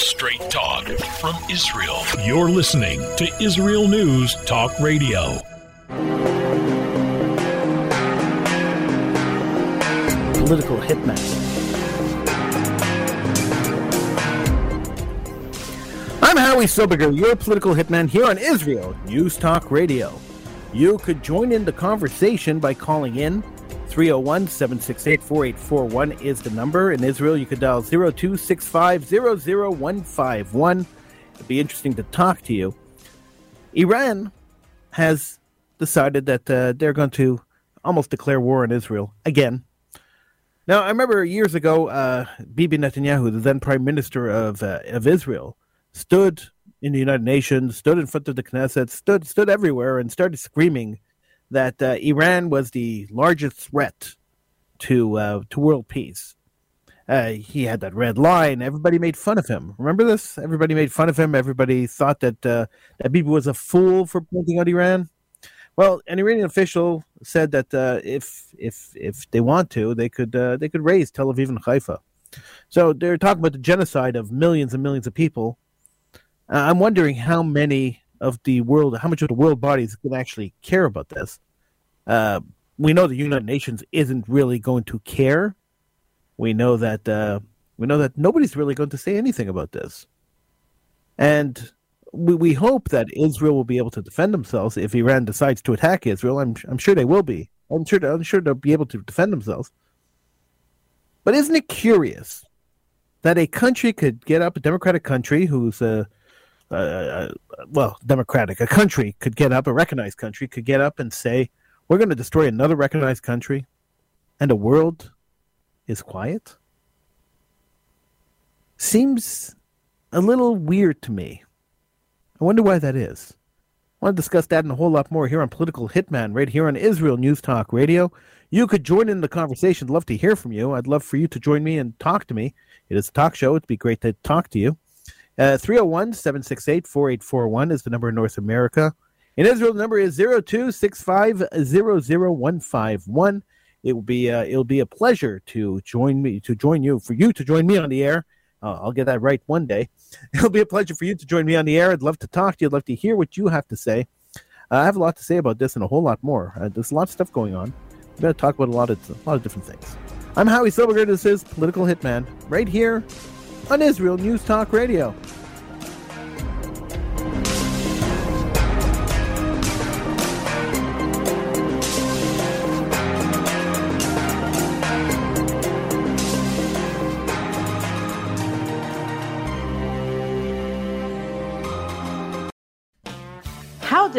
Straight talk from Israel. You're listening to Israel News Talk Radio. Political hitman. I'm Howie Sobiger, your political hitman here on Israel News Talk Radio. You could join in the conversation by calling in 301 768 4841 is the number. In Israel, you could dial 0265 It'd be interesting to talk to you. Iran has decided that uh, they're going to almost declare war on Israel again. Now, I remember years ago, uh, Bibi Netanyahu, the then prime minister of, uh, of Israel, stood in the United Nations, stood in front of the Knesset, stood stood everywhere, and started screaming that uh, Iran was the largest threat to uh, to world peace. Uh, he had that red line. Everybody made fun of him. Remember this? Everybody made fun of him. Everybody thought that uh, that Bibi was a fool for pointing out Iran. Well, an Iranian official said that uh, if if if they want to, they could uh, they could raze Tel Aviv and Haifa. So they're talking about the genocide of millions and millions of people. I'm wondering how many of the world, how much of the world bodies can actually care about this. Uh, we know the United Nations isn't really going to care. We know that uh, we know that nobody's really going to say anything about this, and we, we hope that Israel will be able to defend themselves if Iran decides to attack Israel. I'm I'm sure they will be. I'm sure I'm sure they'll be able to defend themselves. But isn't it curious that a country could get up, a democratic country who's a uh, uh, well, democratic, a country could get up, a recognized country could get up and say, we're going to destroy another recognized country, and the world is quiet? Seems a little weird to me. I wonder why that is. I want to discuss that and a whole lot more here on Political Hitman, right here on Israel News Talk Radio. You could join in the conversation. Love to hear from you. I'd love for you to join me and talk to me. It is a talk show. It'd be great to talk to you. Uh, 301 768 4841 is the number in North America. In Israel, the number is 0265 It will be uh, it'll be a pleasure to join me to join you for you to join me on the air. Uh, I'll get that right one day. It'll be a pleasure for you to join me on the air. I'd love to talk to you. I'd love to hear what you have to say. Uh, I have a lot to say about this and a whole lot more. Uh, there's a lot of stuff going on. I'm going to talk about a lot of a lot of different things. I'm Howie Silberger. This is Political Hitman right here on Israel News Talk Radio.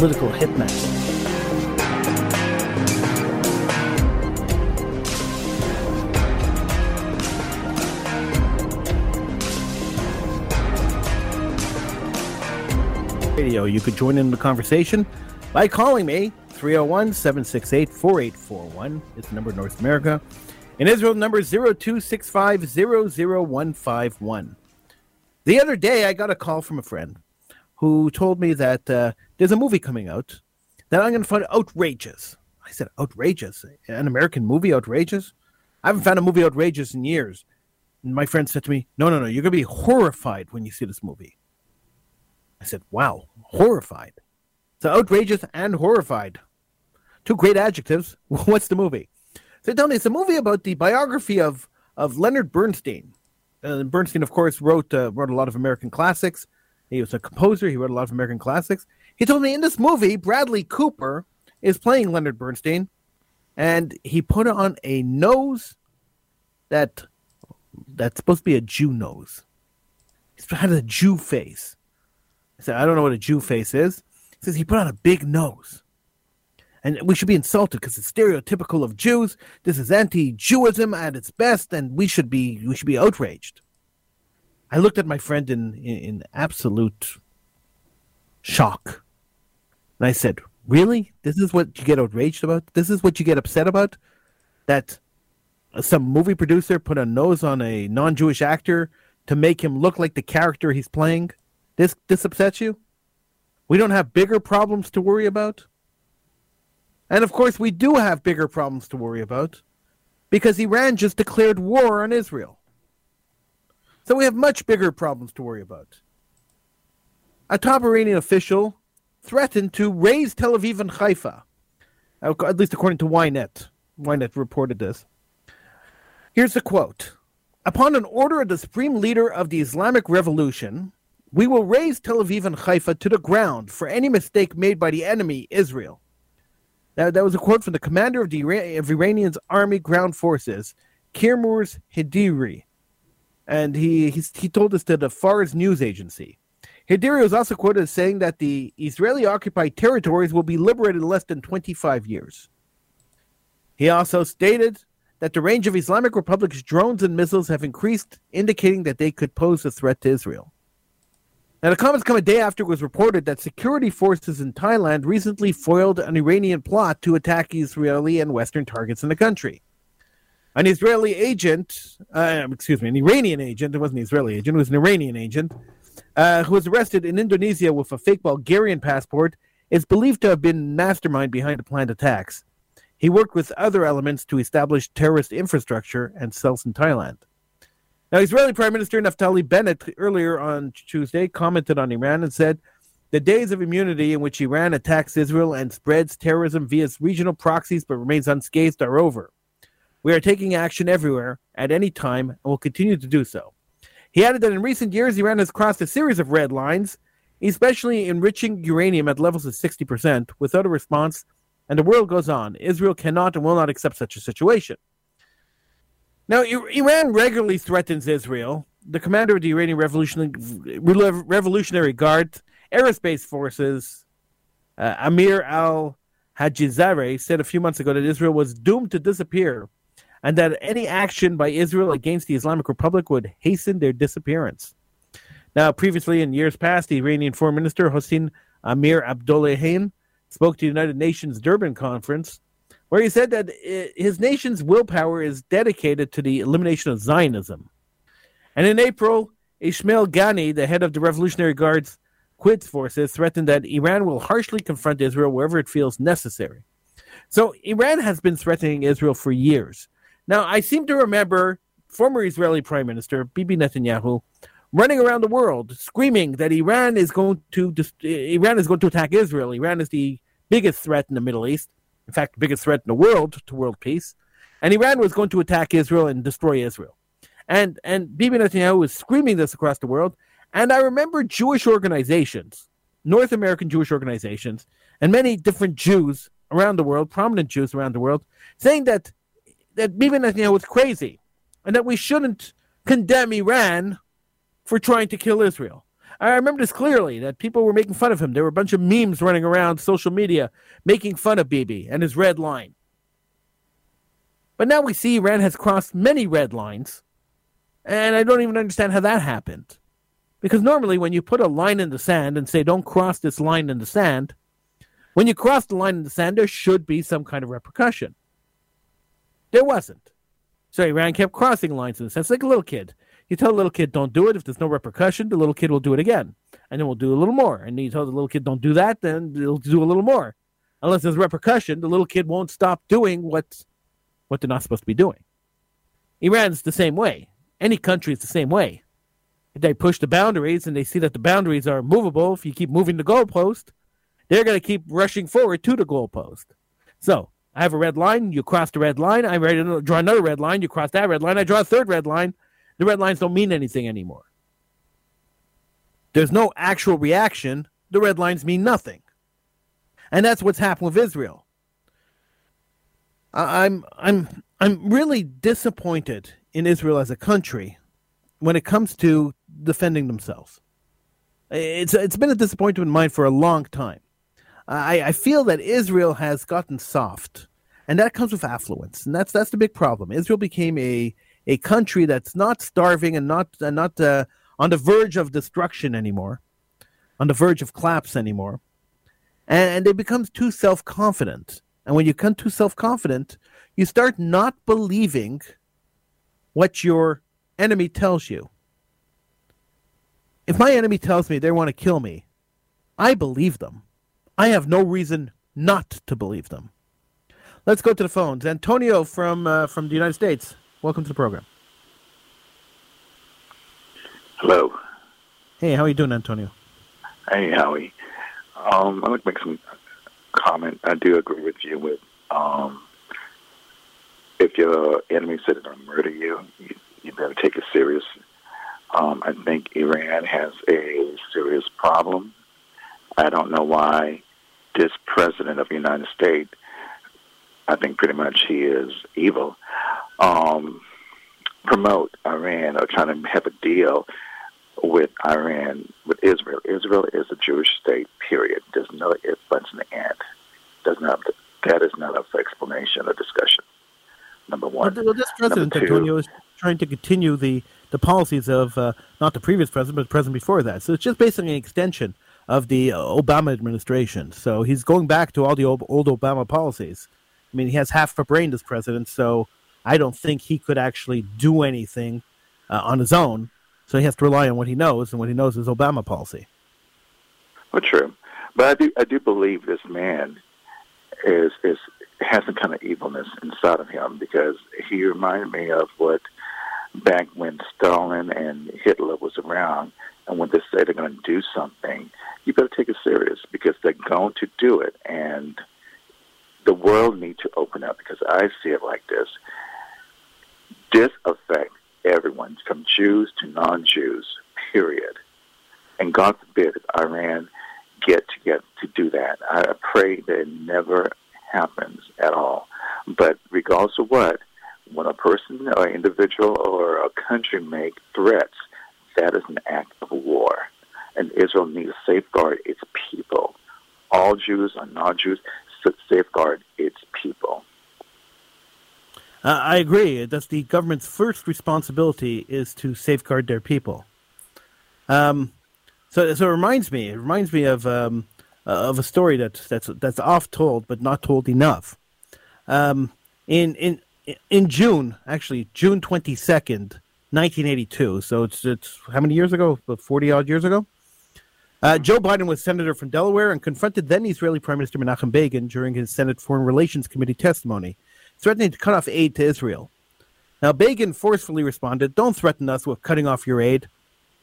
Political hitman. Radio. You could join in the conversation by calling me 301 768 4841. It's the number North America. In Israel, number is 0265 00151. The other day, I got a call from a friend who told me that uh, there's a movie coming out that I'm going to find outrageous. I said, outrageous? An American movie outrageous? I haven't found a movie outrageous in years. And my friend said to me, no, no, no, you're going to be horrified when you see this movie. I said, wow, horrified. So outrageous and horrified. Two great adjectives. What's the movie? So tell me, it's a movie about the biography of, of Leonard Bernstein. Uh, Bernstein, of course, wrote uh, wrote a lot of American classics. He was a composer. He wrote a lot of American classics. He told me in this movie, Bradley Cooper is playing Leonard Bernstein, and he put on a nose that that's supposed to be a Jew nose. He had a Jew face. I said, I don't know what a Jew face is. He says he put on a big nose. and we should be insulted because it's stereotypical of Jews. This is anti-Jewism at its best, and we should be we should be outraged. I looked at my friend in in, in absolute shock, and I said, "Really? This is what you get outraged about? This is what you get upset about? That some movie producer put a nose on a non-Jewish actor to make him look like the character he's playing? This this upsets you? We don't have bigger problems to worry about." And of course, we do have bigger problems to worry about because Iran just declared war on Israel. So we have much bigger problems to worry about. A top Iranian official threatened to raze Tel Aviv and Haifa, uh, at least according to Ynet. Ynet reported this. Here's the quote Upon an order of the supreme leader of the Islamic Revolution, we will raze Tel Aviv and Haifa to the ground for any mistake made by the enemy, Israel. That, that was a quote from the commander of the of Iranian's army ground forces, Kioumars Heydari, and he he told us to the Fars news agency. Heydari was also quoted as saying that the Israeli occupied territories will be liberated in less than 25 years. He also stated that the range of Islamic Republic's drones and missiles have increased, indicating that they could pose a threat to Israel. Now, the comments come a day after it was reported that security forces in Thailand recently foiled an Iranian plot to attack Israeli and Western targets in the country. An Israeli agent, uh, excuse me, an Iranian agent, it wasn't an Israeli agent, it was an Iranian agent, uh, who was arrested in Indonesia with a fake Bulgarian passport, is believed to have been mastermind behind the planned attacks. He worked with other elements to establish terrorist infrastructure and cells in Thailand. Now, Israeli Prime Minister Naftali Bennett earlier on Tuesday commented on Iran and said, The days of immunity in which Iran attacks Israel and spreads terrorism via regional proxies but remains unscathed are over. We are taking action everywhere, at any time, and will continue to do so. He added that in recent years, Iran has crossed a series of red lines, especially enriching uranium at levels of 60%, without a response, and the world goes on. Israel cannot and will not accept such a situation. Now, Iran regularly threatens Israel. The commander of the Iranian Revolutionary Guard Aerospace Forces, uh, Amir Ali Hajizadeh, said a few months ago that Israel was doomed to disappear and that any action by Israel against the Islamic Republic would hasten their disappearance. Now, previously in years past, the Iranian Foreign Minister Hossein Amir Abdollahian spoke to the United Nations Durban Conference where he said that his nation's willpower is dedicated to the elimination of Zionism. And in April, Ismail Ghani, the head of the Revolutionary Guard's Quds forces, threatened that Iran will harshly confront Israel wherever it feels necessary. So Iran has been threatening Israel for years. Now, I seem to remember former Israeli Prime Minister Bibi Netanyahu running around the world screaming that Iran is going to Iran is going to attack Israel. Iran is the biggest threat in the Middle East in fact, the biggest threat in the world to world peace. And Iran was going to attack Israel and destroy Israel. And and Bibi Netanyahu was screaming this across the world. And I remember Jewish organizations, North American Jewish organizations, and many different Jews around the world, prominent Jews around the world, saying that that Bibi Netanyahu was crazy and that we shouldn't condemn Iran for trying to kill Israel. I remember this clearly that people were making fun of him. There were a bunch of memes running around social media making fun of Bibi and his red line. But now we see Iran has crossed many red lines, and I don't even understand how that happened. Because normally, when you put a line in the sand and say, don't cross this line in the sand, when you cross the line in the sand, there should be some kind of repercussion. There wasn't. So Iran kept crossing lines in the sense, like a little kid. You tell a little kid don't do it. If there's no repercussion, the little kid will do it again, and then we'll do a little more. And you tell the little kid don't do that, then they'll do a little more. Unless there's repercussion, the little kid won't stop doing what what they're not supposed to be doing. Iran's the same way. Any country is the same way. If they push the boundaries and they see that the boundaries are movable, if you keep moving the goalpost, they're going to keep rushing forward to the goalpost. So I have a red line. You cross the red line. To draw another red line. You cross that red line. I draw a third red line. The red lines don't mean anything anymore. There's no actual reaction. The red lines mean nothing. And that's what's happened with Israel. I'm I'm I'm really disappointed in Israel as a country when it comes to defending themselves. It's it's been a disappointment of mine for a long time. I, I feel that Israel has gotten soft, and that comes with affluence, and that's that's the big problem. Israel became a a country that's not starving and not not uh, on the verge of destruction anymore, on the verge of collapse anymore, and, and it becomes too self confident. And when you become too self confident, you start not believing what your enemy tells you. If my enemy tells me they want to kill me, I believe them. I have no reason not to believe them. Let's go to the phones. Antonio from uh, from the United States. Welcome to the program. Hello. Hey, how are you doing, Antonio? Hey, Howie. Um, I'd like to make some comment. I do agree with you with um, if your enemy said they're going to murder you, you, you better take it serious. Um, I think Iran has a serious problem. I don't know why this president of the United States, I think pretty much he is evil, um, promote Iran or trying to have a deal with Iran, with Israel. Israel is a Jewish state, period. There's no if, buts, and and. Does not, that is not an explanation or discussion. Number one. Well, this president, Antonio, is trying to continue the, the policies of uh, not the previous president, but the president before that. So it's just basically an extension of the Obama administration. So he's going back to all the old, old Obama policies. I mean, he has half a brain, as president, so I don't think he could actually do anything uh, on his own. So he has to rely on what he knows, and what he knows is Obama policy. Well, true, but I do I do believe this man is is has some kind of evilness inside of him because he reminded me of what back when Stalin and Hitler was around, and when they say they're going to do something, you better take it serious because they're going to do it, and the world needs to open up because I see it like this. This affects everyone, from Jews to non-Jews, period. And God forbid Iran get to get to do that. I pray that it never happens at all. But regardless of what, when a person or individual or a country make threats, that is an act of war. And Israel needs to safeguard its people. All Jews or non-Jews safeguard its people. Uh, I agree. That's the government's first responsibility is to safeguard their people. Um, so, so it reminds me. It reminds me of um, uh, of a story that's that's that's oft told, but not told enough. Um, in in in June, actually June twenty second, nineteen eighty two. So it's it's how many years ago? About forty odd years ago. Uh, Joe Biden was senator from Delaware and confronted then Israeli Prime Minister Menachem Begin during his Senate Foreign Relations Committee testimony, threatening to cut off aid to Israel. Now, Begin forcefully responded, Don't threaten us with cutting off your aid.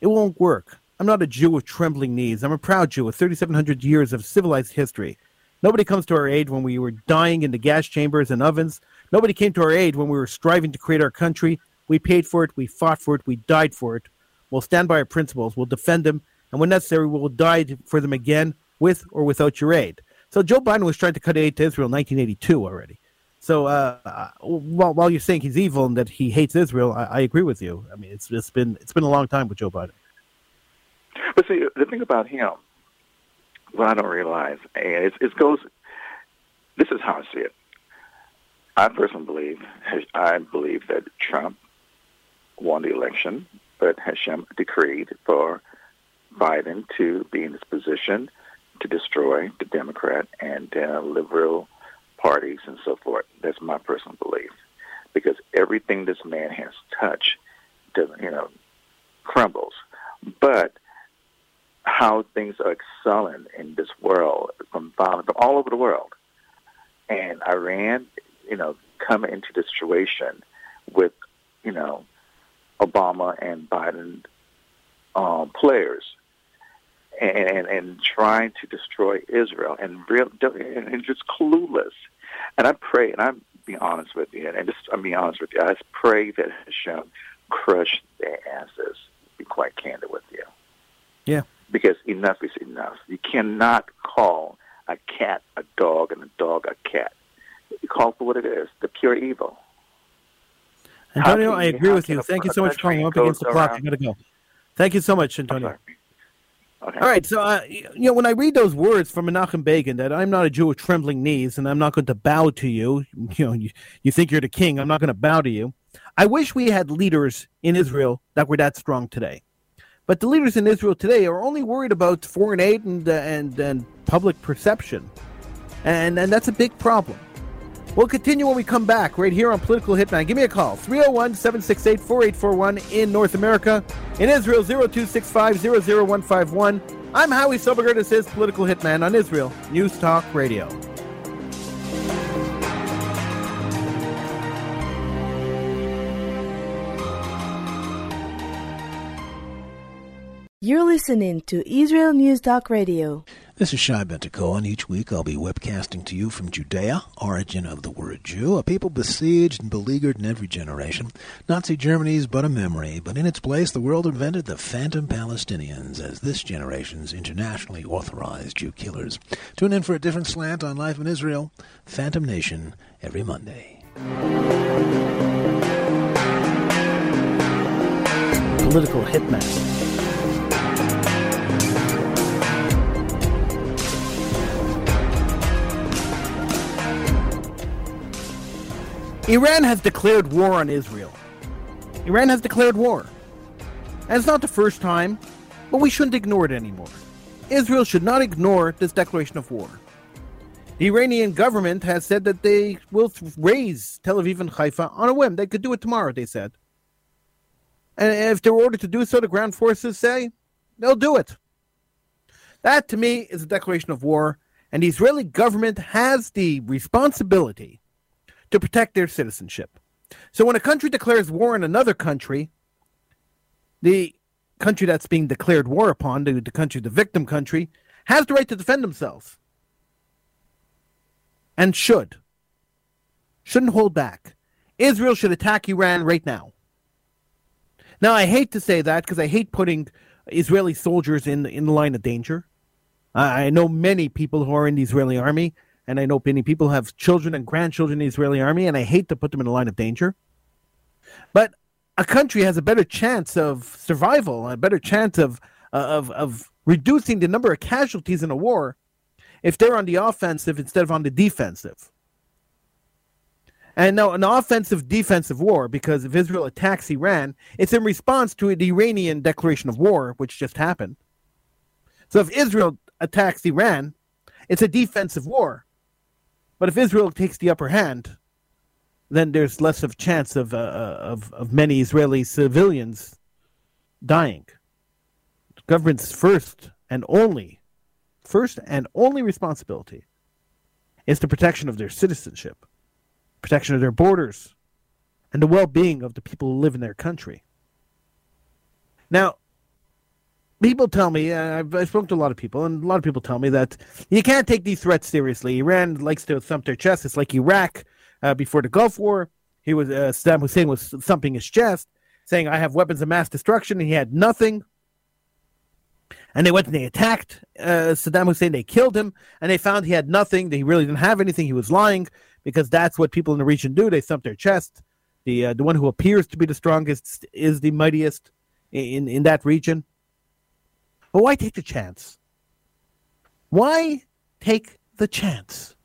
It won't work. I'm not a Jew with trembling knees. I'm a proud Jew with 3,700 years of civilized history. Nobody comes to our aid when we were dying in the gas chambers and ovens. Nobody came to our aid when we were striving to create our country. We paid for it, we fought for it, we died for it. We'll stand by our principles, we'll defend them, and when necessary, we will die for them again, with or without your aid. So Joe Biden was trying to cut aid to Israel in 1982 already. So uh, uh, while, while you're saying he's evil and that he hates Israel, I, I agree with you. I mean, it's, it's been it's been a long time with Joe Biden. But see, the thing about him, what I don't realize, and it, it goes. This is how I see it. I personally believe, I believe that Trump won the election, but Hashem decreed for Biden to be in this position to destroy the Democrat and uh, liberal parties and so forth. That's my personal belief, because everything this man has touched, doesn't you know, crumbles. But how things are excelling in this world from from all over the world. And Iran, you know, coming into the situation with, you know, Obama and Biden um, players and, and, trying to destroy Israel and real and just clueless. And I pray, and I'm being honest with you, and just I'm being honest with you. I just pray that Hashem crush their asses. Be quite candid with you. Yeah because enough is enough. You cannot call a cat a dog and a dog a cat. You call for what it is, the pure evil. Antonio, I agree with you. Thank you so much for calling up against the clock. I gotta go. Thank you so much, Antonio. Okay. All right. So, uh, you know, when I read those words from Menachem Begin, that I'm not a Jew with trembling knees and I'm not going to bow to you, you know, you, you think you're the king, I'm not going to bow to you. I wish we had leaders in Israel that were that strong today. But the leaders in Israel today are only worried about foreign aid and, uh, and, and public perception. And, and that's a big problem. We'll continue when we come back right here on Political Hitman. Give me a call 301 768 4841 in North America. In Israel, 0265 00151. I'm Howie Soberger. This is Political Hitman on Israel News Talk Radio. You're listening to Israel News Talk Radio. This is Shai Ben-Tekoa, and each week I'll be webcasting to you from Judea, origin of the word Jew, a people besieged and beleaguered in every generation. Nazi Germany is but a memory, but in its place the world invented the phantom Palestinians as this generation's internationally authorized Jew killers. Tune in for a different slant on life in Israel, Phantom Nation, every Monday. Political hitman. Iran has declared war on Israel. Iran has declared war. And it's not the first time, but we shouldn't ignore it anymore. Israel should not ignore this declaration of war. The Iranian government has said that they will raze Tel Aviv and Haifa on a whim. They could do it tomorrow, they said. And if they're ordered to do so, the ground forces say they'll do it. That, to me, is a declaration of war, and the Israeli government has the responsibility to protect their citizenship. So when a country declares war on another country, the country that's being declared war upon, the, the country, the victim country, has the right to defend themselves. And should. Shouldn't hold back. Israel should attack Iran right now. Now, I hate to say that because I hate putting Israeli soldiers in, in the line of danger. I know many people who are in the Israeli army and I know many people have children and grandchildren in the Israeli army, and I hate to put them in a line of danger. But a country has a better chance of survival, a better chance of uh, of of reducing the number of casualties in a war if they're on the offensive instead of on the defensive. And now, an offensive defensive war, because if Israel attacks Iran, it's in response to the Iranian declaration of war, which just happened. So if Israel attacks Iran, it's a defensive war. But if Israel takes the upper hand, then there's less of chance of uh, uh, of of many Israeli civilians dying. The government's first and only, first and only responsibility is the protection of their citizenship, protection of their borders, and the well-being of the people who live in their country. Now, people tell me, I've, I've spoken to a lot of people, and a lot of people tell me that you can't take these threats seriously. Iran likes to thump their chest. It's like Iraq uh, before the Gulf War. He was uh, Saddam Hussein was thumping his chest, saying, "I have weapons of mass destruction," and he had nothing. And they went and they attacked uh, Saddam Hussein. They killed him, and they found he had nothing. That he really didn't have anything. He was lying because that's what people in the region do. They thump their chest. The uh, the one who appears to be the strongest is the mightiest in in that region. But why take the chance? Why take the chance?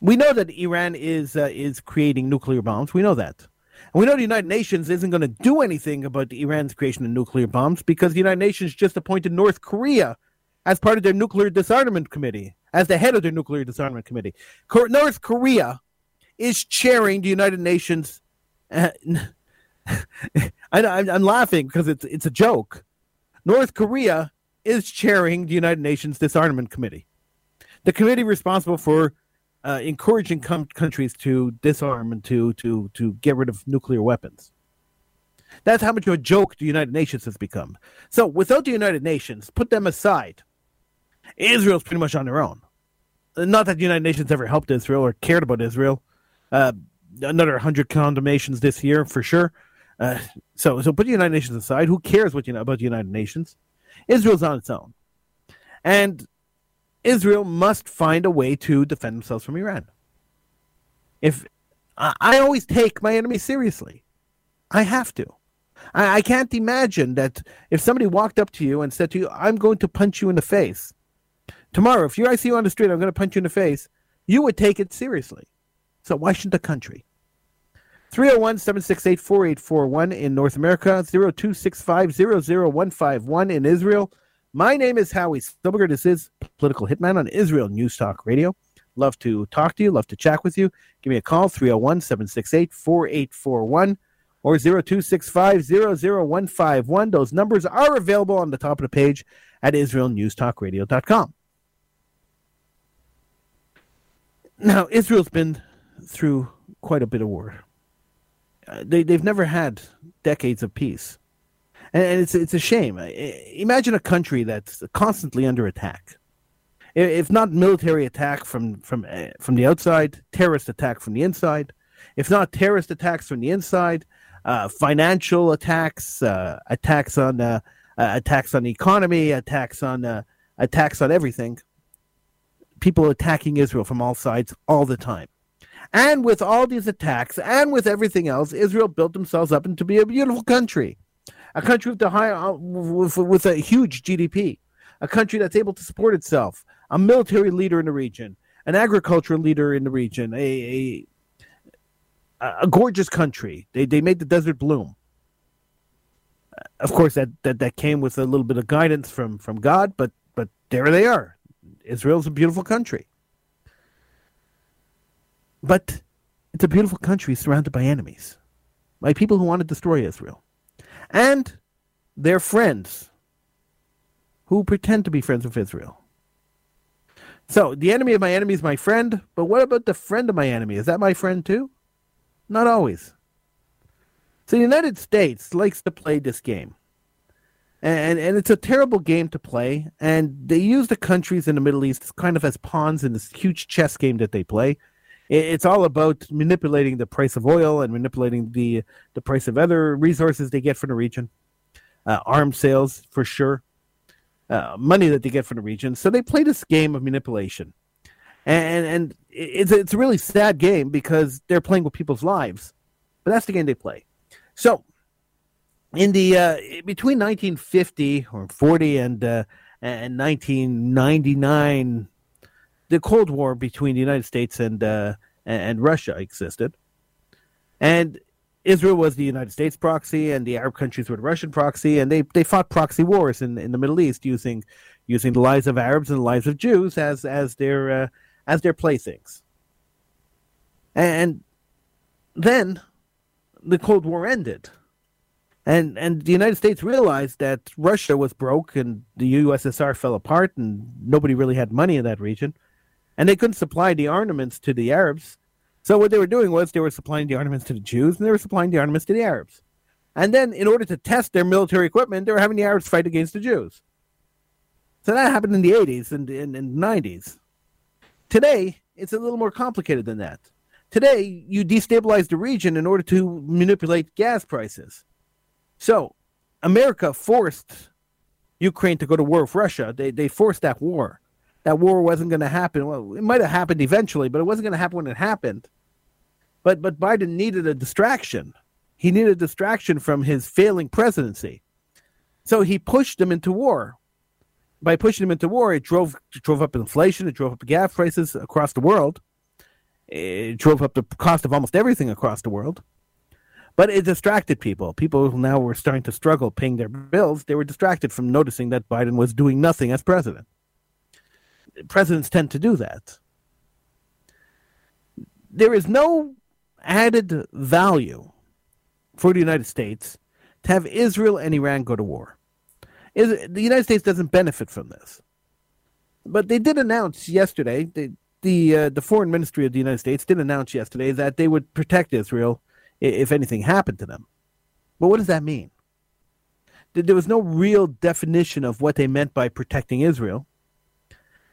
We know that Iran is uh, is creating nuclear bombs. We know that. And we know the United Nations isn't going to do anything about Iran's creation of nuclear bombs because the United Nations just appointed North Korea as part of their nuclear disarmament committee, as the head of their nuclear disarmament committee. North Korea is chairing the United Nations. Uh, I, am laughing because it's it's a joke. North Korea is chairing the United Nations Disarmament Committee, the committee responsible for uh, encouraging com- countries to disarm and to, to, to get rid of nuclear weapons. That's how much of a joke the United Nations has become. So, without the United Nations, put them aside. Israel's pretty much on their own. Not that the United Nations ever helped Israel or cared about Israel. Uh, another 100 condemnations this year for sure. Uh, so, so put the United Nations aside. Who cares what you know about the United Nations? Israel's on its own, and Israel must find a way to defend themselves from Iran. If I, always take my enemy seriously, I have to. I, I can't imagine that if somebody walked up to you and said to you, I'm going to punch you in the face. Tomorrow, if you I see you on the street, I'm going to punch you in the face, you would take it seriously. So why shouldn't the country? 301 768 4841 in North America, 0265 151 in Israel. My name is Howie Silberger. This is Political Hitman on Israel News Talk Radio. Love to talk to you, love to chat with you. Give me a call, 301 768 4841 or 0265 151. Those numbers are available on the top of the page at IsraelNewsTalkRadio.com. Now, Israel's been through quite a bit of war. They, they've never had decades of peace. And, and it's, it's a shame. Imagine a country that's constantly under attack. If not military attack from, from, uh, from the outside, terrorist attack from the inside. If not terrorist attacks from the inside, uh, financial attacks, uh, attacks on uh, uh attacks on the economy, attacks on uh, attacks on everything. People attacking Israel from all sides all the time. And with all these attacks and with everything else, Israel built themselves up into be a beautiful country, a country with, the high, uh, with, with a huge GDP, a country that's able to support itself, a military leader in the region, an agricultural leader in the region, a, a, a gorgeous country. They, they made the desert bloom. Of course, that, that, that came with a little bit of guidance from, from God, but, but there they are. Israel's a beautiful country. But it's a beautiful country surrounded by enemies, by people who want to destroy Israel. And their friends who pretend to be friends with Israel. So the enemy of my enemy is my friend, but what about the friend of my enemy? Is that my friend too? Not always. So the United States likes to play this game. And, and it's a terrible game to play. And they use the countries in the Middle East kind of as pawns in this huge chess game that they play. It's all about manipulating the price of oil and manipulating the the price of other resources they get from the region, uh, arms sales for sure, uh, money that they get from the region. So they play this game of manipulation, and and it's it's a really sad game because they're playing with people's lives, but that's the game they play. So in the uh, between 1950 or 40 and uh, and 1999 the Cold War between the United States and uh, and Russia existed, and Israel was the United States proxy, and the Arab countries were the Russian proxy, and they, they fought proxy wars in, in the Middle East using using the lives of Arabs and the lives of Jews as as their uh, as their playthings. And then the Cold War ended. And and the United States realized that Russia was broke and the USSR fell apart and nobody really had money in that region and they couldn't supply the armaments to the Arabs. So what they were doing was they were supplying the armaments to the Jews and they were supplying the armaments to the Arabs. And then, in order to test their military equipment, they were having the Arabs fight against the Jews. So that happened in the 80s and in, the 90s. Today, it's a little more complicated than that. Today, you destabilize the region in order to manipulate gas prices. So, America forced Ukraine to go to war with Russia. They, they forced that war that war wasn't going to happen. Well, it might have happened eventually, but it wasn't going to happen when it happened. But but Biden needed a distraction. He needed a distraction from his failing presidency. So he pushed them into war. By pushing them into war, it drove it drove up inflation, it drove up gas prices across the world. It drove up the cost of almost everything across the world. But it distracted people. People who now were starting to struggle paying their bills. They were distracted from noticing that Biden was doing nothing as president presidents tend to do that. There is no added value for the United States to have Israel and Iran go to war. the United States doesn't benefit from this. But they did announce yesterday, the the, uh, the foreign ministry of the United States did announce yesterday that they would protect Israel if anything happened to them. But what does that mean? There was no real definition of what they meant by protecting Israel.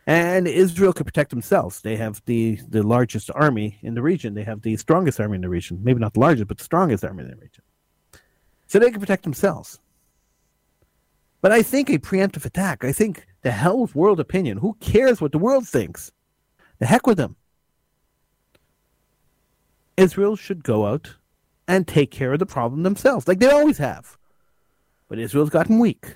And Israel could protect themselves. They have the, the largest army in the region. They have the strongest army in the region. Maybe not the largest, but the strongest army in the region. So they can protect themselves. But I think a preemptive attack, I think the hell with world opinion. Who cares what the world thinks? The heck with them. Israel should go out and take care of the problem themselves, like they always have. but Israel's gotten weak.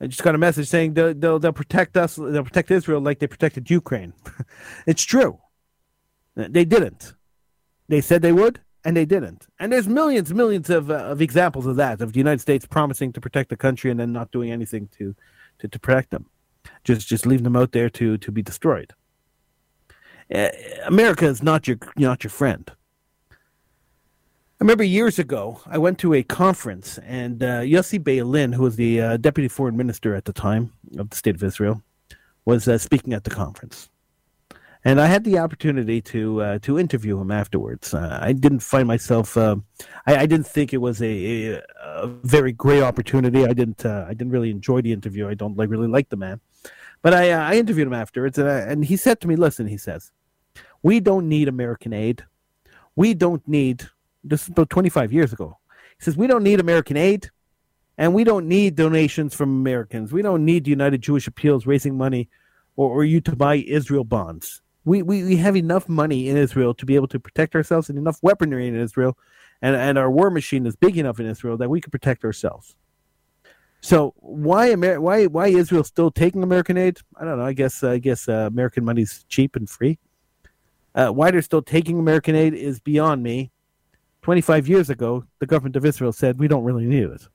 I just got a message saying they'll, they'll, they'll protect us, they'll protect Israel like they protected Ukraine. it's true. They didn't. They said they would, and they didn't. And there's millions, millions of, uh, of examples of that, of the United States promising to protect the country and then not doing anything to, to, to protect them, just just leaving them out there to, to be destroyed. Uh, America is not your not your friend. I remember years ago, I went to a conference, and uh, Yossi Beilin, who was the uh, deputy foreign minister at the time of the state of Israel, was uh, speaking at the conference, and I had the opportunity to uh, to interview him afterwards. Uh, I didn't find myself, uh, I, I, didn't think it was a, a, a very great opportunity. I didn't, I didn't really enjoy the interview. I don't like really like the man, but I, I interviewed him afterwards, and, and he said to me, "Listen," he says, "we don't need American aid. We don't need." This is about 25 years ago. He says, We don't need American aid and we don't need donations from Americans. We don't need United Jewish Appeals raising money or, or you to buy Israel bonds. We, we, we have enough money in Israel to be able to protect ourselves and enough weaponry in Israel. And, and our war machine is big enough in Israel that we can protect ourselves. So why Amer- why why Israel still taking American aid? I don't know. I guess I guess uh, American money's cheap and free. Uh, why they're still taking American aid is beyond me. 25 years ago, the government of Israel said we don't really need it.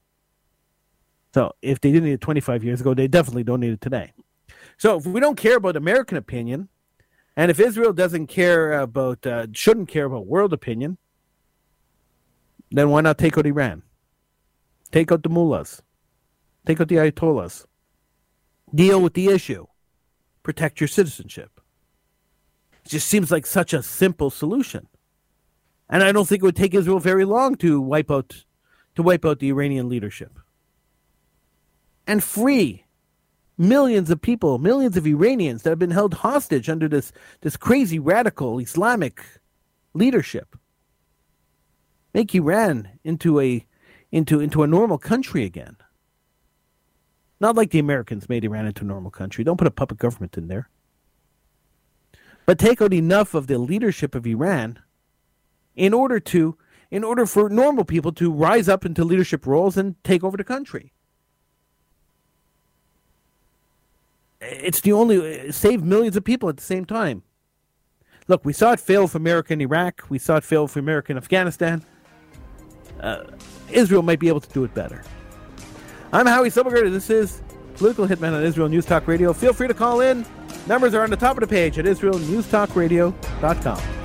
So if they didn't need it 25 years ago, they definitely don't need it today. So if we don't care about American opinion, and if Israel doesn't care about, uh, shouldn't care about world opinion, then why not take out Iran? Take out the mullahs. Take out the ayatollahs. Deal with the issue. Protect your citizenship. It just seems like such a simple solution. And I don't think it would take Israel very long to wipe out to wipe out the Iranian leadership. And free millions of people, millions of Iranians that have been held hostage under this, this crazy radical Islamic leadership. Make Iran into a into into a normal country again. Not like the Americans made Iran into a normal country. Don't put a puppet government in there. But take out enough of the leadership of Iran in order to in order for normal people to rise up into leadership roles and take over the country. It's the only save millions of people at the same time. Look, we saw it fail for America in Iraq. We saw it fail for America in Afghanistan. Uh, Israel might be able to do it better. I'm Howie Silberger. This is Political Hitman on Israel News Talk Radio. Feel free to call in. Numbers are on the top of the page at IsraelNewsTalkRadio.com.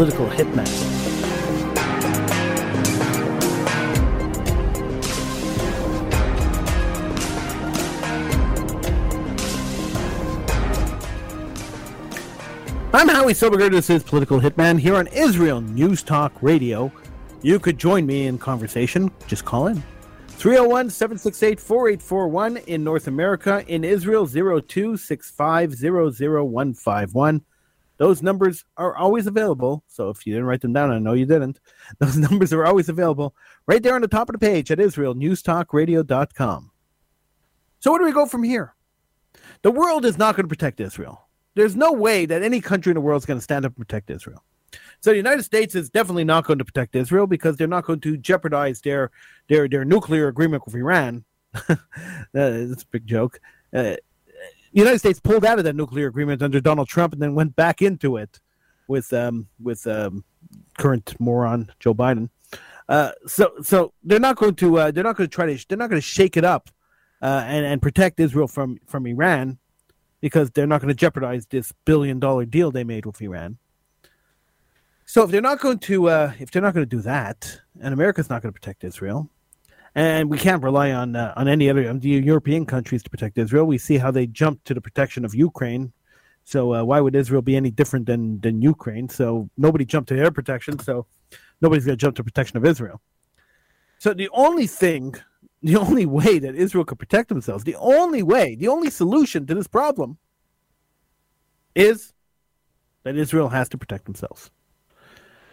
Political hitman. I'm Howie Silberger. This is Political Hitman here on Israel News Talk Radio. You could join me in conversation. Just call in. 301 768 4841 in North America. In Israel, 0265 00151. Those numbers are always available. So if you didn't write them down, I know you didn't. Those numbers are always available right there on the top of the page at IsraelNewsTalkRadio.com. So where do we go from here? The world is not going to protect Israel. There's no way that any country in the world is going to stand up and protect Israel. So the United States is definitely not going to protect Israel because they're not going to jeopardize their their their nuclear agreement with Iran. That's a big joke. Uh, the United States pulled out of that nuclear agreement under Donald Trump and then went back into it with um, with um, current moron Joe Biden. Uh, so so they're not going to uh, they're not going to try to they're not going to shake it up uh, and and protect Israel from from Iran because they're not going to jeopardize this billion dollar deal they made with Iran. So if they're not going to uh, if they're not going to do that, and America's not going to protect Israel. And we can't rely on uh, on any other on the European countries to protect Israel. We see how they jumped to the protection of Ukraine. So uh, why would Israel be any different than than Ukraine? So nobody jumped to their protection. So nobody's going to jump to protection of Israel. So the only thing, the only way that Israel could protect themselves, the only way, the only solution to this problem is that Israel has to protect themselves.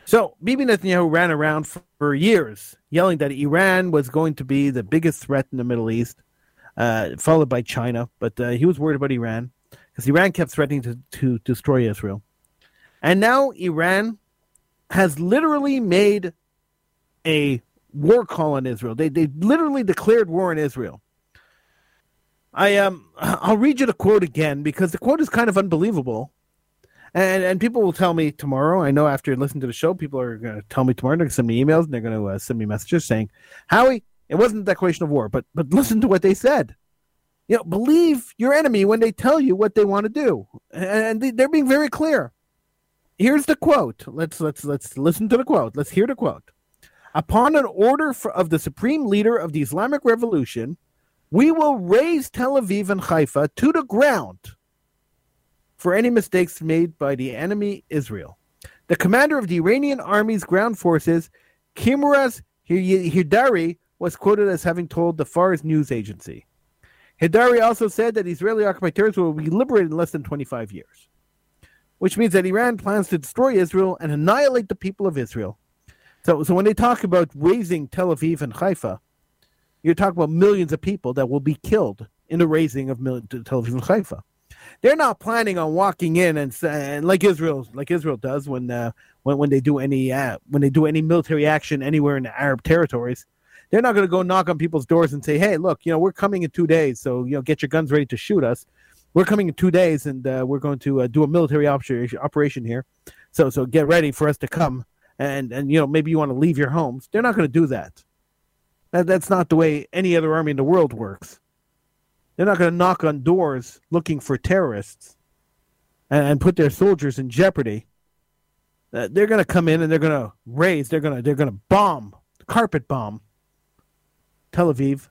So Bibi Netanyahu ran around for, years yelling that Iran was going to be the biggest threat in the Middle East, uh, followed by China. But uh, he was worried about Iran because Iran kept threatening to, to destroy Israel. And now Iran has literally made a war call on Israel. They, they literally declared war on Israel. I um I'll read you the quote again because the quote is kind of unbelievable. And and people will tell me tomorrow. I know after listening to the show, people are going to tell me tomorrow. They're going to send me emails and they're going to uh, send me messages saying, "Howie, it wasn't a declaration of war, but but listen to what they said. You know, believe your enemy when they tell you what they want to do, and they're being very clear. Here's the quote. Let's let's let's listen to the quote. Let's hear the quote. Upon an order for, of the supreme leader of the Islamic Revolution, we will raze Tel Aviv and Haifa to the ground." For any mistakes made by the enemy Israel. The commander of the Iranian army's ground forces, Kioumars Heydari, was quoted as having told the Fars news agency. Heydari also said that Israeli occupied territory will be liberated in less than 25 years, which means that Iran plans to destroy Israel and annihilate the people of Israel. So, so when they talk about razing Tel Aviv and Haifa, you're talking about millions of people that will be killed in the razing of Tel Aviv and Haifa they're not planning on walking in and, and like Israel, like Israel does when uh, when when they do any uh, when they do any military action anywhere in the Arab territories. They're not going to go knock on people's doors and say, "Hey, look, you know, we're coming in two days, so you know, get your guns ready to shoot us." We're coming in two days, and uh, we're going to uh, do a military operation operation here. So, so get ready for us to come, and and you know, maybe you want to leave your homes. They're not going to do that. that. That's not the way any other army in the world works. They're not going to knock on doors looking for terrorists and, and put their soldiers in jeopardy. Uh, they're going to come in and they're going to raze. They're going to they're going to bomb, carpet bomb, Tel Aviv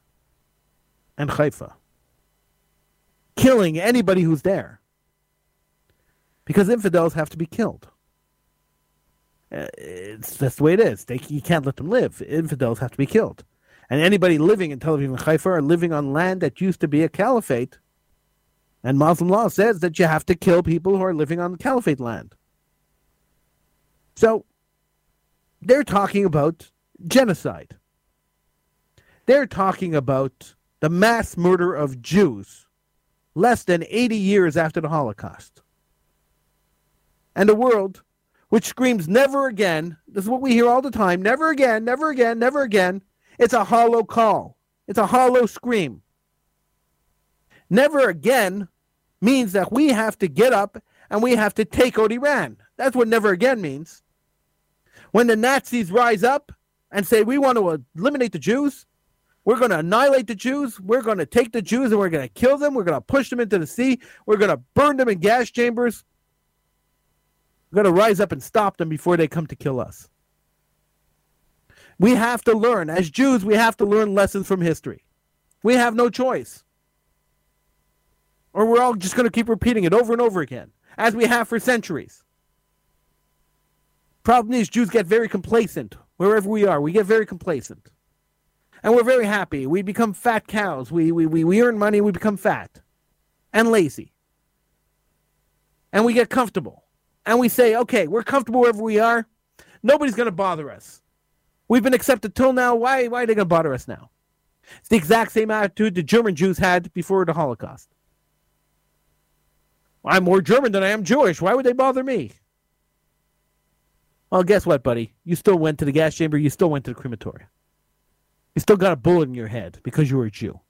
and Haifa, killing anybody who's there. Because infidels have to be killed. Uh, it's that's the way it is. They, you can't let them live. Infidels have to be killed and anybody living in Tel Aviv and Haifa are living on land that used to be a caliphate. And Muslim law says that you have to kill people who are living on the caliphate land. So they're talking about genocide. They're talking about the mass murder of Jews less than 80 years after the Holocaust. And a world which screams never again. This is what we hear all the time never again, never again, never again. It's a hollow call, it's a hollow scream. Never again means that we have to get up and we have to take out Iran. That's what never again means. When the Nazis rise up and say, we want to eliminate the Jews, we're going to annihilate the Jews, we're going to take the Jews and we're going to kill them, we're going to push them into the sea, we're going to burn them in gas chambers, we're going to rise up and stop them before they come to kill us. We have to learn. As Jews, we have to learn lessons from history. We have no choice. Or we're all just going to keep repeating it over and over again, as we have for centuries. Problem is, Jews get very complacent wherever we are. We get very complacent. And we're very happy. We become fat cows. We, we, we, we earn money, we become fat and lazy. And we get comfortable. And we say, okay, we're comfortable wherever we are. Nobody's going to bother us. We've been accepted till now. Why, why are they going to bother us now? It's the exact same attitude the German Jews had before the Holocaust. I'm more German than I am Jewish. Why would they bother me? Well, guess what, buddy? You still went to the gas chamber. You still went to the crematorium. You still got a bullet in your head because you were a Jew.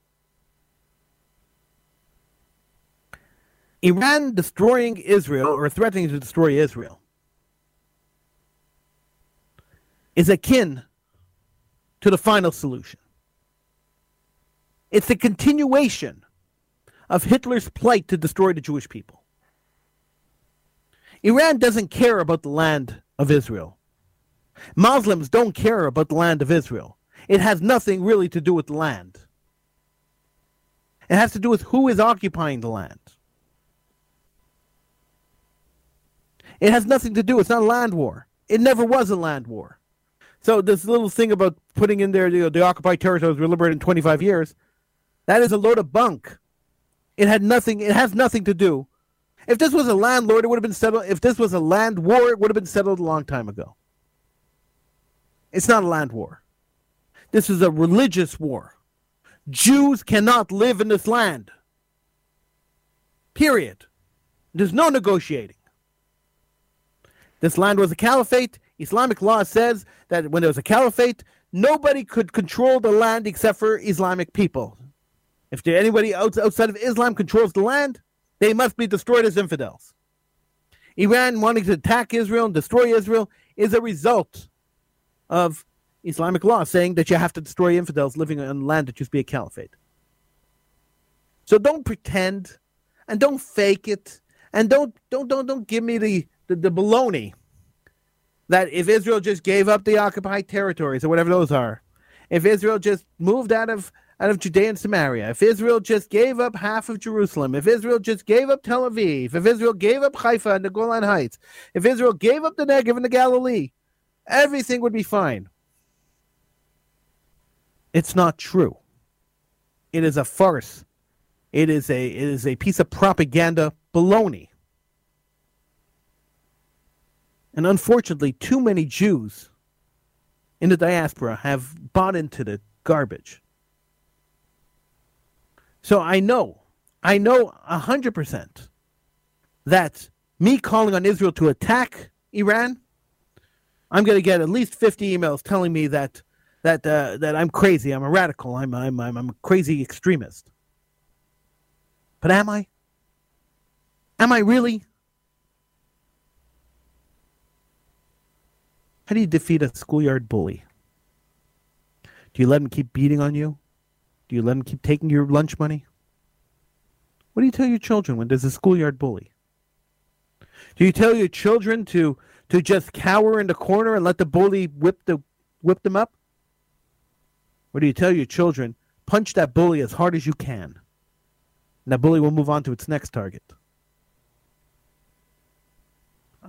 Iran destroying Israel or threatening to destroy Israel is akin to the final solution. It's a continuation of Hitler's plight to destroy the Jewish people. Iran doesn't care about the land of Israel. Muslims don't care about the land of Israel. It has nothing really to do with the land. It has to do with who is occupying the land. It has nothing to do. It's not a land war. It never was a land war. So this little thing about putting in there you know, the occupied territories were liberated in 25 years, that is a load of bunk. It had nothing. It has nothing to do. If this was a landlord, it would have been settled. If this was a land war, it would have been settled a long time ago. It's not a land war. This is a religious war. Jews cannot live in this land. Period. There's no negotiating. This land was a caliphate. Islamic law says that when there was a caliphate, nobody could control the land except for Islamic people. If there anybody outside of Islam controls the land, they must be destroyed as infidels. Iran wanting to attack Israel and destroy Israel is a result of Islamic law saying that you have to destroy infidels living on land that used to be a caliphate. So don't pretend and don't fake it and don't don't don't don't give me the the, the baloney that if Israel just gave up the occupied territories or whatever those are, if Israel just moved out of out of Judea and Samaria, if Israel just gave up half of Jerusalem, if Israel just gave up Tel Aviv, if Israel gave up Haifa and the Golan Heights, if Israel gave up the Negev and the Galilee, everything would be fine. It's not true. It is a farce. It is a it is a piece of propaganda baloney. And unfortunately, too many Jews in the diaspora have bought into the garbage. So I know, I know 100% that me calling on Israel to attack Iran, I'm going to get at least 50 emails telling me that that uh, that I'm crazy, I'm a radical, I'm I'm I'm, I'm a crazy extremist. But am I? Am I really? How do you defeat a schoolyard bully? Do you let him keep beating on you? Do you let him keep taking your lunch money? What do you tell your children when there's a schoolyard bully? Do you tell your children to to just cower in the corner and let the bully whip the whip them up? Or do you tell your children, punch that bully as hard as you can? And that bully will move on to its next target.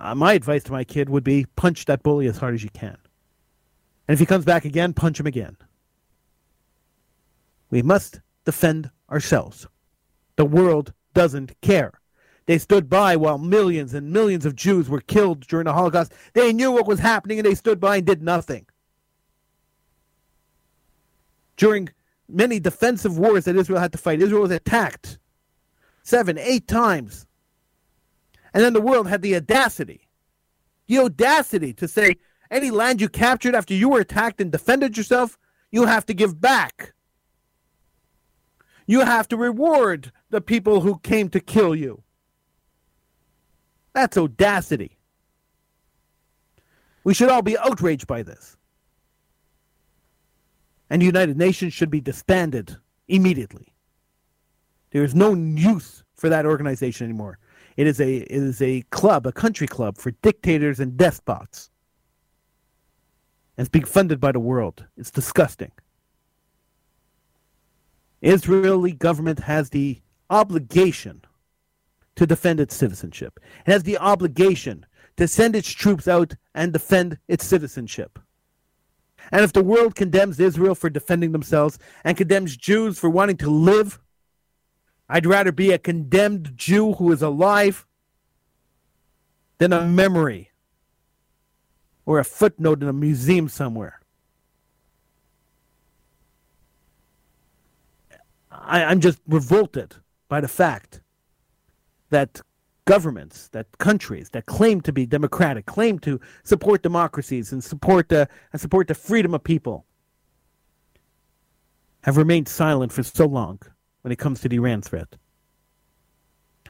Uh, my advice to my kid would be punch that bully as hard as you can. And if he comes back again, punch him again. We must defend ourselves. The world doesn't care. They stood by while millions and millions of Jews were killed during the Holocaust. They knew what was happening and they stood by and did nothing. During many defensive wars that Israel had to fight, Israel was attacked seven, eight times. And then the world had the audacity, the audacity to say any land you captured after you were attacked and defended yourself, you have to give back. You have to reward the people who came to kill you. That's audacity. We should all be outraged by this. And the United Nations should be disbanded immediately. There is no use for that organization anymore. It is a it is a club, a country club for dictators and despots. And it's being funded by the world. It's disgusting. Israeli government has the obligation to defend its citizenship. It has the obligation to send its troops out and defend its citizenship. And if the world condemns Israel for defending themselves and condemns Jews for wanting to live, I'd rather be a condemned Jew who is alive than a memory or a footnote in a museum somewhere. I, I'm just revolted by the fact that governments, that countries that claim to be democratic, claim to support democracies and support the and support the freedom of people, have remained silent for so long when it comes to the Iran threat.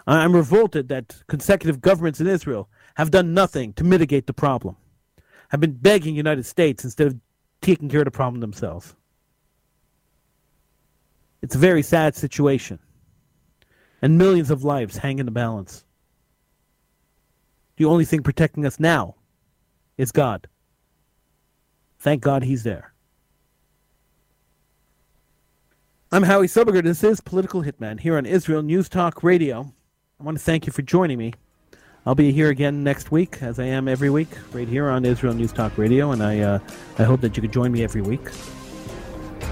I'm revolted that consecutive governments in Israel have done nothing to mitigate the problem, have been begging United States instead of taking care of the problem themselves. It's a very sad situation, and millions of lives hang in the balance. The only thing protecting us now is God. Thank God he's there. I'm Howie Silberger. This is Political Hitman here on Israel News Talk Radio. I want to thank you for joining me. I'll be here again next week, as I am every week, right here on Israel News Talk Radio, and I, uh, I hope that you could join me every week.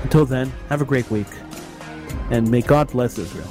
Until then, have a great week, and may God bless Israel.